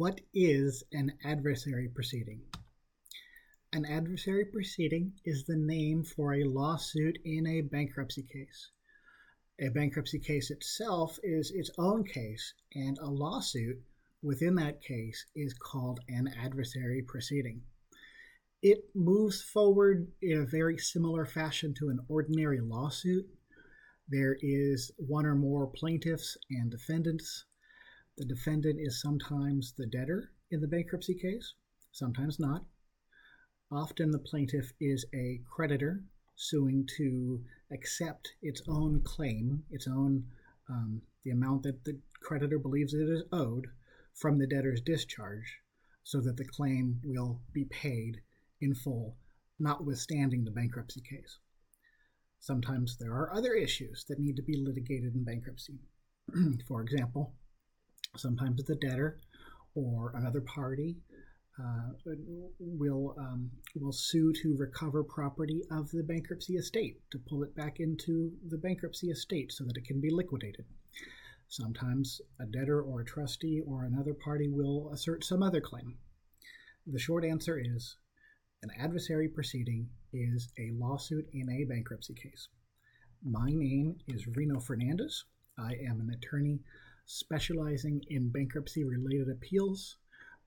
What is an adversary proceeding? An adversary proceeding is the name for a lawsuit in a bankruptcy case. A bankruptcy case itself is its own case, and a lawsuit within that case is called an adversary proceeding. It moves forward in a very similar fashion to an ordinary lawsuit. There is one or more plaintiffs and defendants the defendant is sometimes the debtor in the bankruptcy case, sometimes not. Often the plaintiff is a creditor suing to accept its own claim, its own um, the amount that the creditor believes it is owed from the debtor's discharge, so that the claim will be paid in full, notwithstanding the bankruptcy case. Sometimes there are other issues that need to be litigated in bankruptcy. For example, sometimes the debtor or another party uh, will um, will sue to recover property of the bankruptcy estate to pull it back into the bankruptcy estate so that it can be liquidated. Sometimes a debtor or a trustee or another party will assert some other claim. The short answer is an adversary proceeding is a lawsuit in a bankruptcy case. My name is Reno Fernandez. I am an attorney specializing in bankruptcy related appeals,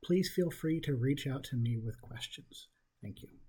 please feel free to reach out to me with questions. Thank you.